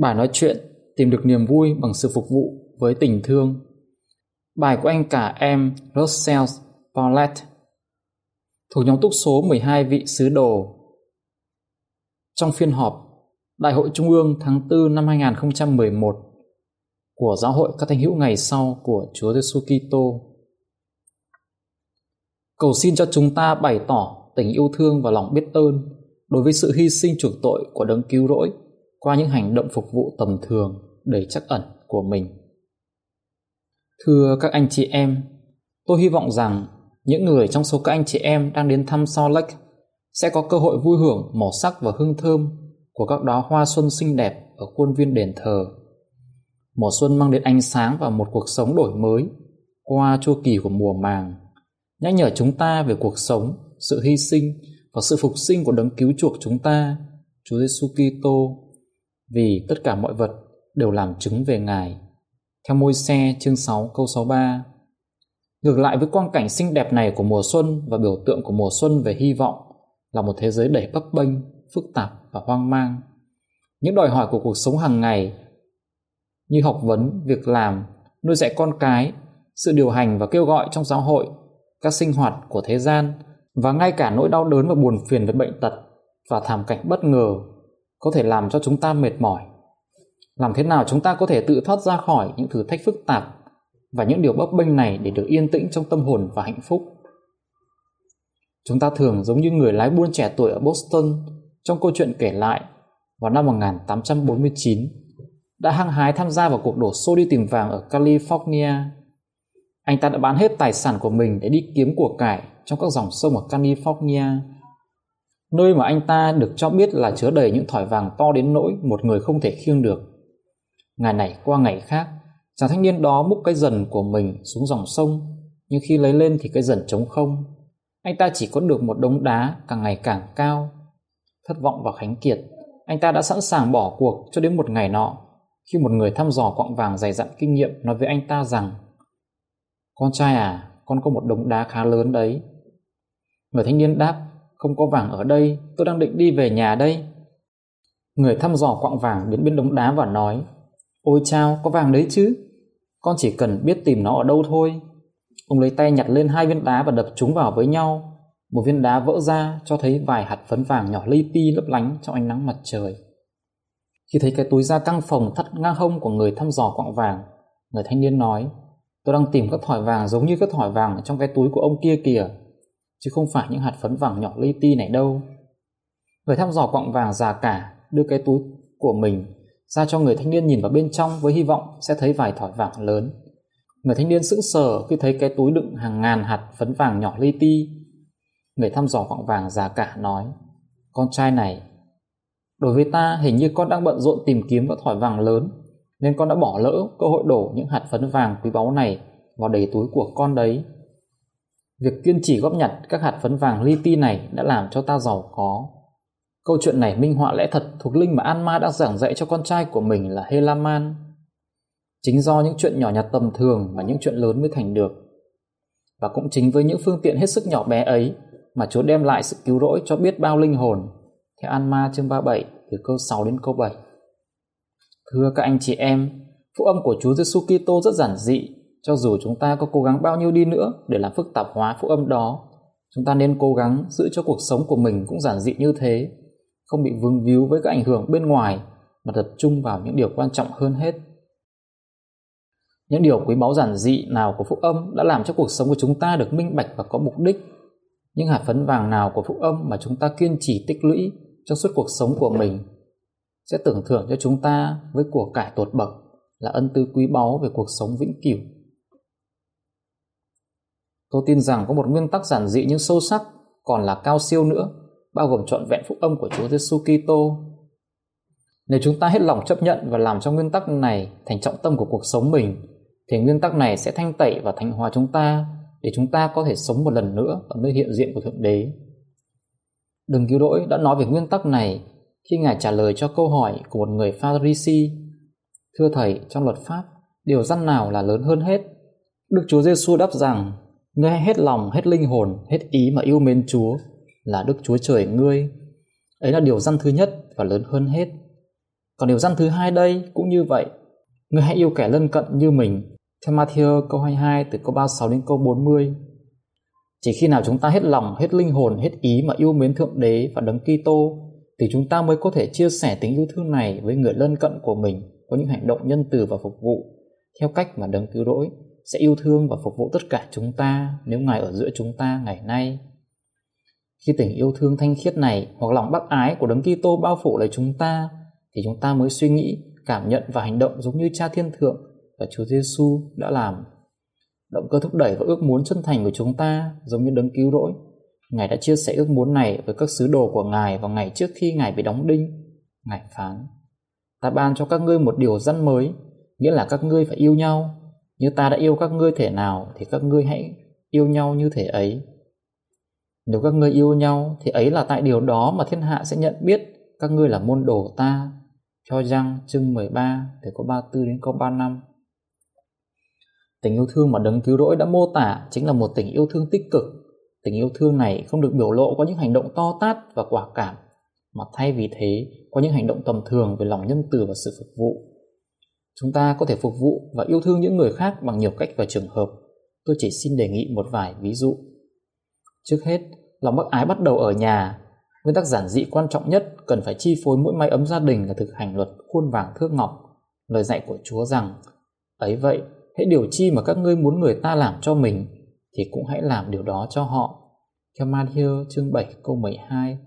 Bài nói chuyện, tìm được niềm vui bằng sự phục vụ với tình thương. Bài của anh cả em Russell Paulette thuộc nhóm túc số 12 vị sứ đồ. Trong phiên họp, Đại hội Trung ương tháng 4 năm 2011 của Giáo hội các thánh hữu ngày sau của Chúa Giêsu Kitô. Cầu xin cho chúng ta bày tỏ tình yêu thương và lòng biết ơn đối với sự hy sinh chuộc tội của đấng cứu rỗi qua những hành động phục vụ tầm thường đầy chắc ẩn của mình. Thưa các anh chị em, tôi hy vọng rằng những người trong số các anh chị em đang đến thăm Salt Lake sẽ có cơ hội vui hưởng màu sắc và hương thơm của các đóa hoa xuân xinh đẹp ở khuôn viên đền thờ. Mùa xuân mang đến ánh sáng và một cuộc sống đổi mới qua chu kỳ của mùa màng, nhắc nhở chúng ta về cuộc sống, sự hy sinh và sự phục sinh của đấng cứu chuộc chúng ta, Chúa Giêsu Kitô vì tất cả mọi vật đều làm chứng về Ngài. Theo môi xe chương 6 câu 63 Ngược lại với quang cảnh xinh đẹp này của mùa xuân và biểu tượng của mùa xuân về hy vọng là một thế giới đầy bấp bênh, phức tạp và hoang mang. Những đòi hỏi của cuộc sống hàng ngày như học vấn, việc làm, nuôi dạy con cái, sự điều hành và kêu gọi trong giáo hội, các sinh hoạt của thế gian và ngay cả nỗi đau đớn và buồn phiền về bệnh tật và thảm cảnh bất ngờ có thể làm cho chúng ta mệt mỏi. Làm thế nào chúng ta có thể tự thoát ra khỏi những thử thách phức tạp và những điều bấp bênh này để được yên tĩnh trong tâm hồn và hạnh phúc? Chúng ta thường giống như người lái buôn trẻ tuổi ở Boston trong câu chuyện kể lại vào năm 1849 đã hăng hái tham gia vào cuộc đổ xô đi tìm vàng ở California. Anh ta đã bán hết tài sản của mình để đi kiếm của cải trong các dòng sông ở California nơi mà anh ta được cho biết là chứa đầy những thỏi vàng to đến nỗi một người không thể khiêng được. Ngày này qua ngày khác, chàng thanh niên đó múc cái dần của mình xuống dòng sông, nhưng khi lấy lên thì cái dần trống không. Anh ta chỉ có được một đống đá càng ngày càng cao. Thất vọng và khánh kiệt, anh ta đã sẵn sàng bỏ cuộc cho đến một ngày nọ, khi một người thăm dò quặng vàng dày dặn kinh nghiệm nói với anh ta rằng Con trai à, con có một đống đá khá lớn đấy. Người thanh niên đáp không có vàng ở đây, tôi đang định đi về nhà đây. Người thăm dò quặng vàng đến bên đống đá và nói, Ôi chao, có vàng đấy chứ, con chỉ cần biết tìm nó ở đâu thôi. Ông lấy tay nhặt lên hai viên đá và đập chúng vào với nhau. Một viên đá vỡ ra cho thấy vài hạt phấn vàng nhỏ li ti lấp lánh trong ánh nắng mặt trời. Khi thấy cái túi da căng phồng thắt ngang hông của người thăm dò quặng vàng, người thanh niên nói, tôi đang tìm các thỏi vàng giống như các thỏi vàng trong cái túi của ông kia kìa chứ không phải những hạt phấn vàng nhỏ li ti này đâu. Người thăm dò quặng vàng già cả đưa cái túi của mình ra cho người thanh niên nhìn vào bên trong với hy vọng sẽ thấy vài thỏi vàng lớn. Người thanh niên sững sờ khi thấy cái túi đựng hàng ngàn hạt phấn vàng nhỏ li ti. Người thăm dò quặng vàng già cả nói, con trai này, đối với ta hình như con đang bận rộn tìm kiếm các thỏi vàng lớn, nên con đã bỏ lỡ cơ hội đổ những hạt phấn vàng quý báu này vào đầy túi của con đấy. Việc kiên trì góp nhặt các hạt phấn vàng li ti này đã làm cho ta giàu có. Câu chuyện này minh họa lẽ thật thuộc linh mà Anma đã giảng dạy cho con trai của mình là Helaman. Chính do những chuyện nhỏ nhặt tầm thường mà những chuyện lớn mới thành được. Và cũng chính với những phương tiện hết sức nhỏ bé ấy mà Chúa đem lại sự cứu rỗi cho biết bao linh hồn. Theo Anma chương 37 từ câu 6 đến câu 7. Thưa các anh chị em, phụ âm của Chúa Giêsu Kitô rất giản dị cho dù chúng ta có cố gắng bao nhiêu đi nữa để làm phức tạp hóa phúc âm đó, chúng ta nên cố gắng giữ cho cuộc sống của mình cũng giản dị như thế, không bị vương víu với các ảnh hưởng bên ngoài, mà tập trung vào những điều quan trọng hơn hết. Những điều quý báu giản dị nào của phúc âm đã làm cho cuộc sống của chúng ta được minh bạch và có mục đích? Những hạt phấn vàng nào của phúc âm mà chúng ta kiên trì tích lũy trong suốt cuộc sống của mình sẽ tưởng thưởng cho chúng ta với của cải tột bậc là ân tư quý báu về cuộc sống vĩnh cửu. Tôi tin rằng có một nguyên tắc giản dị nhưng sâu sắc còn là cao siêu nữa bao gồm trọn vẹn phúc âm của Chúa Giêsu Kitô. Nếu chúng ta hết lòng chấp nhận và làm cho nguyên tắc này thành trọng tâm của cuộc sống mình, thì nguyên tắc này sẽ thanh tẩy và thanh hóa chúng ta để chúng ta có thể sống một lần nữa ở nơi hiện diện của Thượng Đế. Đừng cứu rỗi đã nói về nguyên tắc này khi Ngài trả lời cho câu hỏi của một người Pharisee. Thưa Thầy, trong luật pháp, điều răn nào là lớn hơn hết? Đức Chúa Giêsu đáp rằng, ngươi hãy hết lòng, hết linh hồn, hết ý mà yêu mến Chúa là Đức Chúa Trời ngươi. Ấy là điều răn thứ nhất và lớn hơn hết. Còn điều răn thứ hai đây cũng như vậy. Ngươi hãy yêu kẻ lân cận như mình. Theo Matthew câu 22 từ câu 36 đến câu 40. Chỉ khi nào chúng ta hết lòng, hết linh hồn, hết ý mà yêu mến Thượng Đế và Đấng Kitô thì chúng ta mới có thể chia sẻ tình yêu thương này với người lân cận của mình có những hành động nhân từ và phục vụ theo cách mà Đấng cứu rỗi sẽ yêu thương và phục vụ tất cả chúng ta nếu Ngài ở giữa chúng ta ngày nay. Khi tình yêu thương thanh khiết này hoặc lòng bác ái của Đấng Kitô bao phủ lấy chúng ta thì chúng ta mới suy nghĩ, cảm nhận và hành động giống như Cha Thiên Thượng và Chúa Giêsu đã làm. Động cơ thúc đẩy và ước muốn chân thành của chúng ta giống như đấng cứu rỗi. Ngài đã chia sẻ ước muốn này với các sứ đồ của Ngài vào ngày trước khi Ngài bị đóng đinh. Ngài phán, ta ban cho các ngươi một điều răn mới, nghĩa là các ngươi phải yêu nhau. Như ta đã yêu các ngươi thể nào thì các ngươi hãy yêu nhau như thể ấy. Nếu các ngươi yêu nhau thì ấy là tại điều đó mà thiên hạ sẽ nhận biết các ngươi là môn đồ ta. Cho răng chương 13 từ câu 34 đến câu 35. Tình yêu thương mà đấng cứu rỗi đã mô tả chính là một tình yêu thương tích cực. Tình yêu thương này không được biểu lộ qua những hành động to tát và quả cảm, mà thay vì thế qua những hành động tầm thường về lòng nhân từ và sự phục vụ. Chúng ta có thể phục vụ và yêu thương những người khác bằng nhiều cách và trường hợp. Tôi chỉ xin đề nghị một vài ví dụ. Trước hết, lòng bác ái bắt đầu ở nhà. Nguyên tắc giản dị quan trọng nhất cần phải chi phối mỗi mái ấm gia đình là thực hành luật khuôn vàng thước ngọc. Lời dạy của Chúa rằng, ấy vậy, hãy điều chi mà các ngươi muốn người ta làm cho mình thì cũng hãy làm điều đó cho họ. Theo Matthew chương 7 câu 12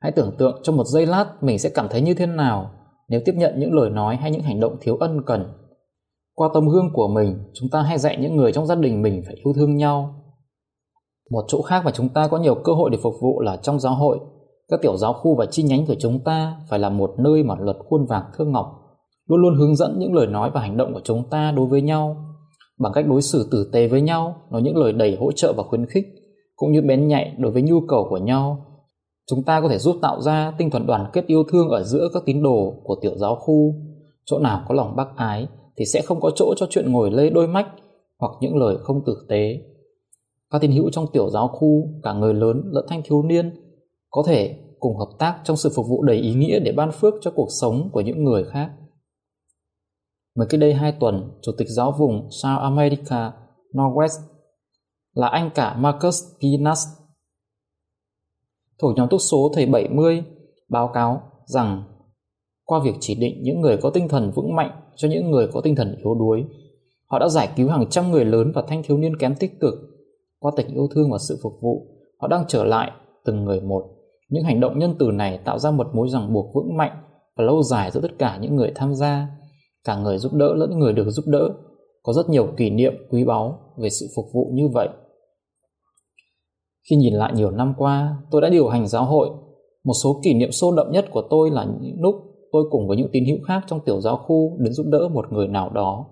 Hãy tưởng tượng trong một giây lát mình sẽ cảm thấy như thế nào nếu tiếp nhận những lời nói hay những hành động thiếu ân cần. Qua tấm gương của mình, chúng ta hay dạy những người trong gia đình mình phải yêu thương nhau. Một chỗ khác mà chúng ta có nhiều cơ hội để phục vụ là trong giáo hội. Các tiểu giáo khu và chi nhánh của chúng ta phải là một nơi mà luật khuôn vàng thương ngọc, luôn luôn hướng dẫn những lời nói và hành động của chúng ta đối với nhau bằng cách đối xử tử tế với nhau, nói những lời đầy hỗ trợ và khuyến khích, cũng như bén nhạy đối với nhu cầu của nhau Chúng ta có thể giúp tạo ra tinh thần đoàn kết yêu thương ở giữa các tín đồ của tiểu giáo khu. Chỗ nào có lòng bác ái thì sẽ không có chỗ cho chuyện ngồi lê đôi mách hoặc những lời không tử tế. Các tín hữu trong tiểu giáo khu, cả người lớn lẫn thanh thiếu niên, có thể cùng hợp tác trong sự phục vụ đầy ý nghĩa để ban phước cho cuộc sống của những người khác. Mới cách đây hai tuần, Chủ tịch giáo vùng South America Northwest là anh cả Marcus Pinas thuộc nhóm túc số thầy 70 báo cáo rằng qua việc chỉ định những người có tinh thần vững mạnh cho những người có tinh thần yếu đuối, họ đã giải cứu hàng trăm người lớn và thanh thiếu niên kém tích cực. Qua tình yêu thương và sự phục vụ, họ đang trở lại từng người một. Những hành động nhân từ này tạo ra một mối ràng buộc vững mạnh và lâu dài giữa tất cả những người tham gia, cả người giúp đỡ lẫn người được giúp đỡ. Có rất nhiều kỷ niệm quý báu về sự phục vụ như vậy. Khi nhìn lại nhiều năm qua, tôi đã điều hành giáo hội. Một số kỷ niệm sâu đậm nhất của tôi là những lúc tôi cùng với những tín hữu khác trong tiểu giáo khu đến giúp đỡ một người nào đó.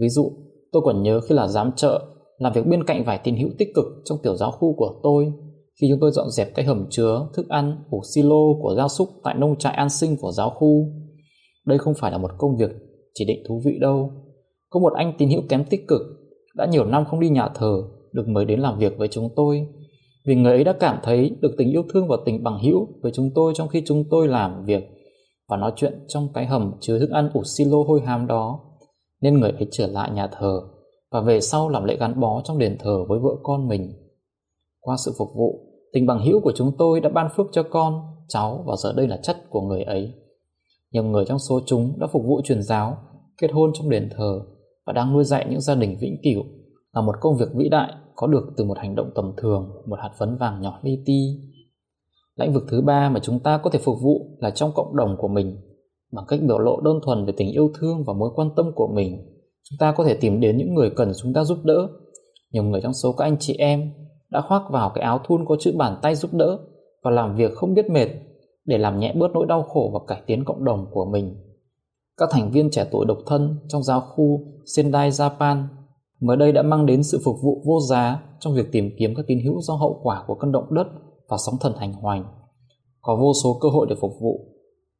Ví dụ, tôi còn nhớ khi là giám trợ, làm việc bên cạnh vài tín hữu tích cực trong tiểu giáo khu của tôi khi chúng tôi dọn dẹp cái hầm chứa thức ăn ủ silo của gia súc tại nông trại an sinh của giáo khu. Đây không phải là một công việc chỉ định thú vị đâu. Có một anh tín hữu kém tích cực đã nhiều năm không đi nhà thờ được mời đến làm việc với chúng tôi vì người ấy đã cảm thấy được tình yêu thương và tình bằng hữu với chúng tôi trong khi chúng tôi làm việc và nói chuyện trong cái hầm chứa thức ăn ủ silo hôi hám đó. Nên người ấy trở lại nhà thờ và về sau làm lễ gắn bó trong đền thờ với vợ con mình. Qua sự phục vụ, tình bằng hữu của chúng tôi đã ban phước cho con, cháu và giờ đây là chất của người ấy. Nhiều người trong số chúng đã phục vụ truyền giáo, kết hôn trong đền thờ và đang nuôi dạy những gia đình vĩnh cửu là một công việc vĩ đại có được từ một hành động tầm thường, một hạt phấn vàng nhỏ li ti. Lĩnh vực thứ ba mà chúng ta có thể phục vụ là trong cộng đồng của mình, bằng cách biểu lộ đơn thuần về tình yêu thương và mối quan tâm của mình. Chúng ta có thể tìm đến những người cần chúng ta giúp đỡ. Nhiều người trong số các anh chị em đã khoác vào cái áo thun có chữ bàn tay giúp đỡ và làm việc không biết mệt để làm nhẹ bớt nỗi đau khổ và cải tiến cộng đồng của mình. Các thành viên trẻ tuổi độc thân trong giáo khu Sendai Japan mới đây đã mang đến sự phục vụ vô giá trong việc tìm kiếm các tín hữu do hậu quả của cơn động đất và sóng thần hành hoành. Có vô số cơ hội để phục vụ.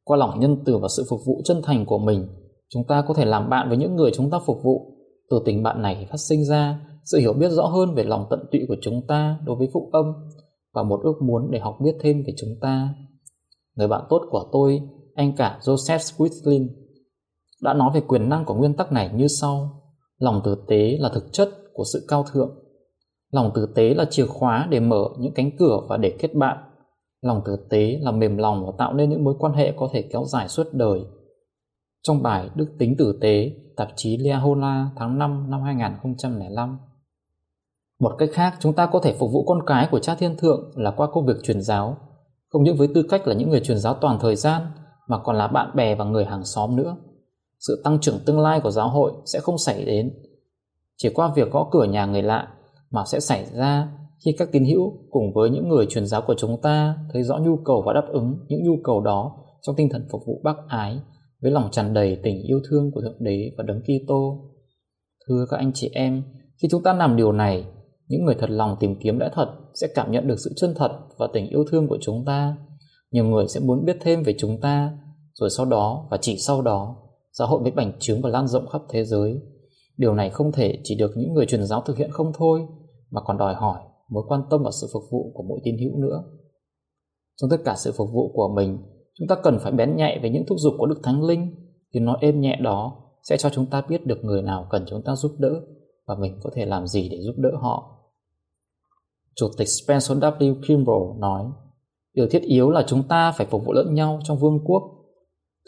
Qua lòng nhân từ và sự phục vụ chân thành của mình, chúng ta có thể làm bạn với những người chúng ta phục vụ. Từ tình bạn này phát sinh ra sự hiểu biết rõ hơn về lòng tận tụy của chúng ta đối với phụ âm và một ước muốn để học biết thêm về chúng ta. Người bạn tốt của tôi, anh cả Joseph Squitlin, đã nói về quyền năng của nguyên tắc này như sau. Lòng tử tế là thực chất của sự cao thượng. Lòng tử tế là chìa khóa để mở những cánh cửa và để kết bạn. Lòng tử tế là mềm lòng và tạo nên những mối quan hệ có thể kéo dài suốt đời. Trong bài Đức tính tử tế, tạp chí Liahola tháng 5 năm 2005. Một cách khác, chúng ta có thể phục vụ con cái của cha thiên thượng là qua công việc truyền giáo, không những với tư cách là những người truyền giáo toàn thời gian mà còn là bạn bè và người hàng xóm nữa. Sự tăng trưởng tương lai của giáo hội sẽ không xảy đến chỉ qua việc gõ cửa nhà người lạ mà sẽ xảy ra khi các tín hữu cùng với những người truyền giáo của chúng ta thấy rõ nhu cầu và đáp ứng những nhu cầu đó trong tinh thần phục vụ bác ái với lòng tràn đầy tình yêu thương của Thượng Đế và Đấng Kitô. Thưa các anh chị em, khi chúng ta làm điều này, những người thật lòng tìm kiếm lẽ thật sẽ cảm nhận được sự chân thật và tình yêu thương của chúng ta. Nhiều người sẽ muốn biết thêm về chúng ta, rồi sau đó và chỉ sau đó, Xã hội mới bành trướng và lan rộng khắp thế giới. Điều này không thể chỉ được những người truyền giáo thực hiện không thôi, mà còn đòi hỏi mối quan tâm và sự phục vụ của mỗi tín hữu nữa. Trong tất cả sự phục vụ của mình, chúng ta cần phải bén nhạy về những thúc giục của Đức Thánh Linh, tiếng nói êm nhẹ đó sẽ cho chúng ta biết được người nào cần chúng ta giúp đỡ và mình có thể làm gì để giúp đỡ họ. Chủ tịch Spencer W. Kimball nói, điều thiết yếu là chúng ta phải phục vụ lẫn nhau trong vương quốc.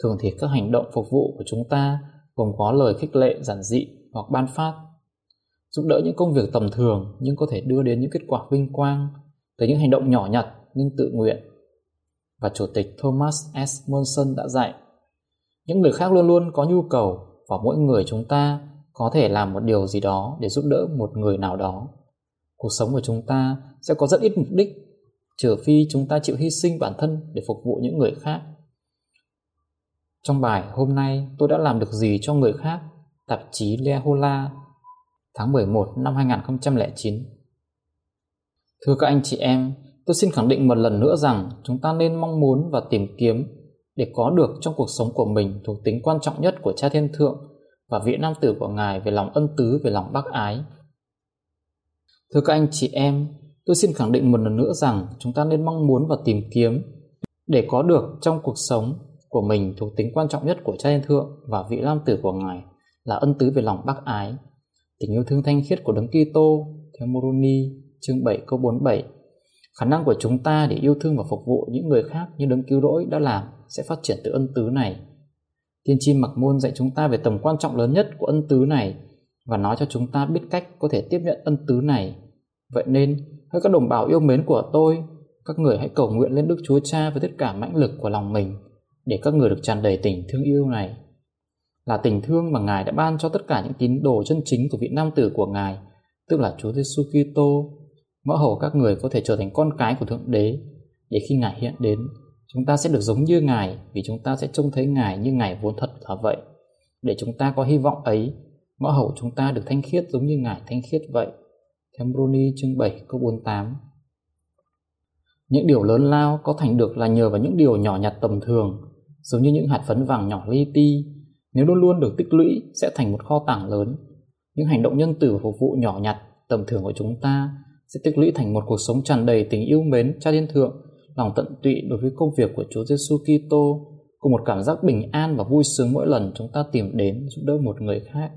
Thường thì các hành động phục vụ của chúng ta gồm có lời khích lệ giản dị hoặc ban phát, giúp đỡ những công việc tầm thường nhưng có thể đưa đến những kết quả vinh quang từ những hành động nhỏ nhặt nhưng tự nguyện. Và Chủ tịch Thomas S. Monson đã dạy, những người khác luôn luôn có nhu cầu và mỗi người chúng ta có thể làm một điều gì đó để giúp đỡ một người nào đó cuộc sống của chúng ta sẽ có rất ít mục đích trừ phi chúng ta chịu hy sinh bản thân để phục vụ những người khác trong bài hôm nay tôi đã làm được gì cho người khác tạp chí Lehola tháng 11 năm 2009 Thưa các anh chị em, tôi xin khẳng định một lần nữa rằng chúng ta nên mong muốn và tìm kiếm để có được trong cuộc sống của mình thuộc tính quan trọng nhất của cha thiên thượng và vị nam tử của Ngài về lòng ân tứ, về lòng bác ái. Thưa các anh chị em, tôi xin khẳng định một lần nữa rằng chúng ta nên mong muốn và tìm kiếm để có được trong cuộc sống của mình thuộc tính quan trọng nhất của cha thiên thượng và vị lam tử của Ngài là ân tứ về lòng bác ái, tình yêu thương thanh khiết của Đấng Kitô theo Moroni chương 7 câu 47. Khả năng của chúng ta để yêu thương và phục vụ những người khác như Đấng Cứu Rỗi đã làm sẽ phát triển từ ân tứ này Tiên tri Mặc Môn dạy chúng ta về tầm quan trọng lớn nhất của ân tứ này và nói cho chúng ta biết cách có thể tiếp nhận ân tứ này. Vậy nên, hỡi các đồng bào yêu mến của tôi, các người hãy cầu nguyện lên Đức Chúa Cha với tất cả mãnh lực của lòng mình để các người được tràn đầy tình thương yêu này. Là tình thương mà Ngài đã ban cho tất cả những tín đồ chân chính của vị nam tử của Ngài, tức là Chúa Giêsu Kitô, mẫu hầu các người có thể trở thành con cái của Thượng Đế để khi Ngài hiện đến, Chúng ta sẽ được giống như Ngài vì chúng ta sẽ trông thấy Ngài như Ngài vốn thật là vậy. Để chúng ta có hy vọng ấy, mẫu hầu chúng ta được thanh khiết giống như Ngài thanh khiết vậy. Theo Bruni chương 7 câu 48 Những điều lớn lao có thành được là nhờ vào những điều nhỏ nhặt tầm thường, giống như những hạt phấn vàng nhỏ li ti. Nếu luôn luôn được tích lũy sẽ thành một kho tàng lớn. Những hành động nhân tử phục vụ nhỏ nhặt, tầm thường của chúng ta sẽ tích lũy thành một cuộc sống tràn đầy tình yêu mến cha thiên thượng lòng tận tụy đối với công việc của Chúa Giêsu Kitô cùng một cảm giác bình an và vui sướng mỗi lần chúng ta tìm đến giúp đỡ một người khác.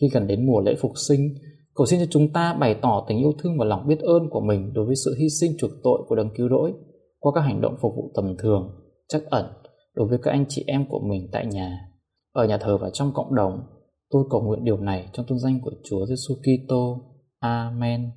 Khi gần đến mùa lễ phục sinh, cầu xin cho chúng ta bày tỏ tình yêu thương và lòng biết ơn của mình đối với sự hy sinh chuộc tội của đấng cứu rỗi qua các hành động phục vụ tầm thường, chắc ẩn đối với các anh chị em của mình tại nhà, ở nhà thờ và trong cộng đồng. Tôi cầu nguyện điều này trong tôn danh của Chúa Giêsu Kitô. Amen.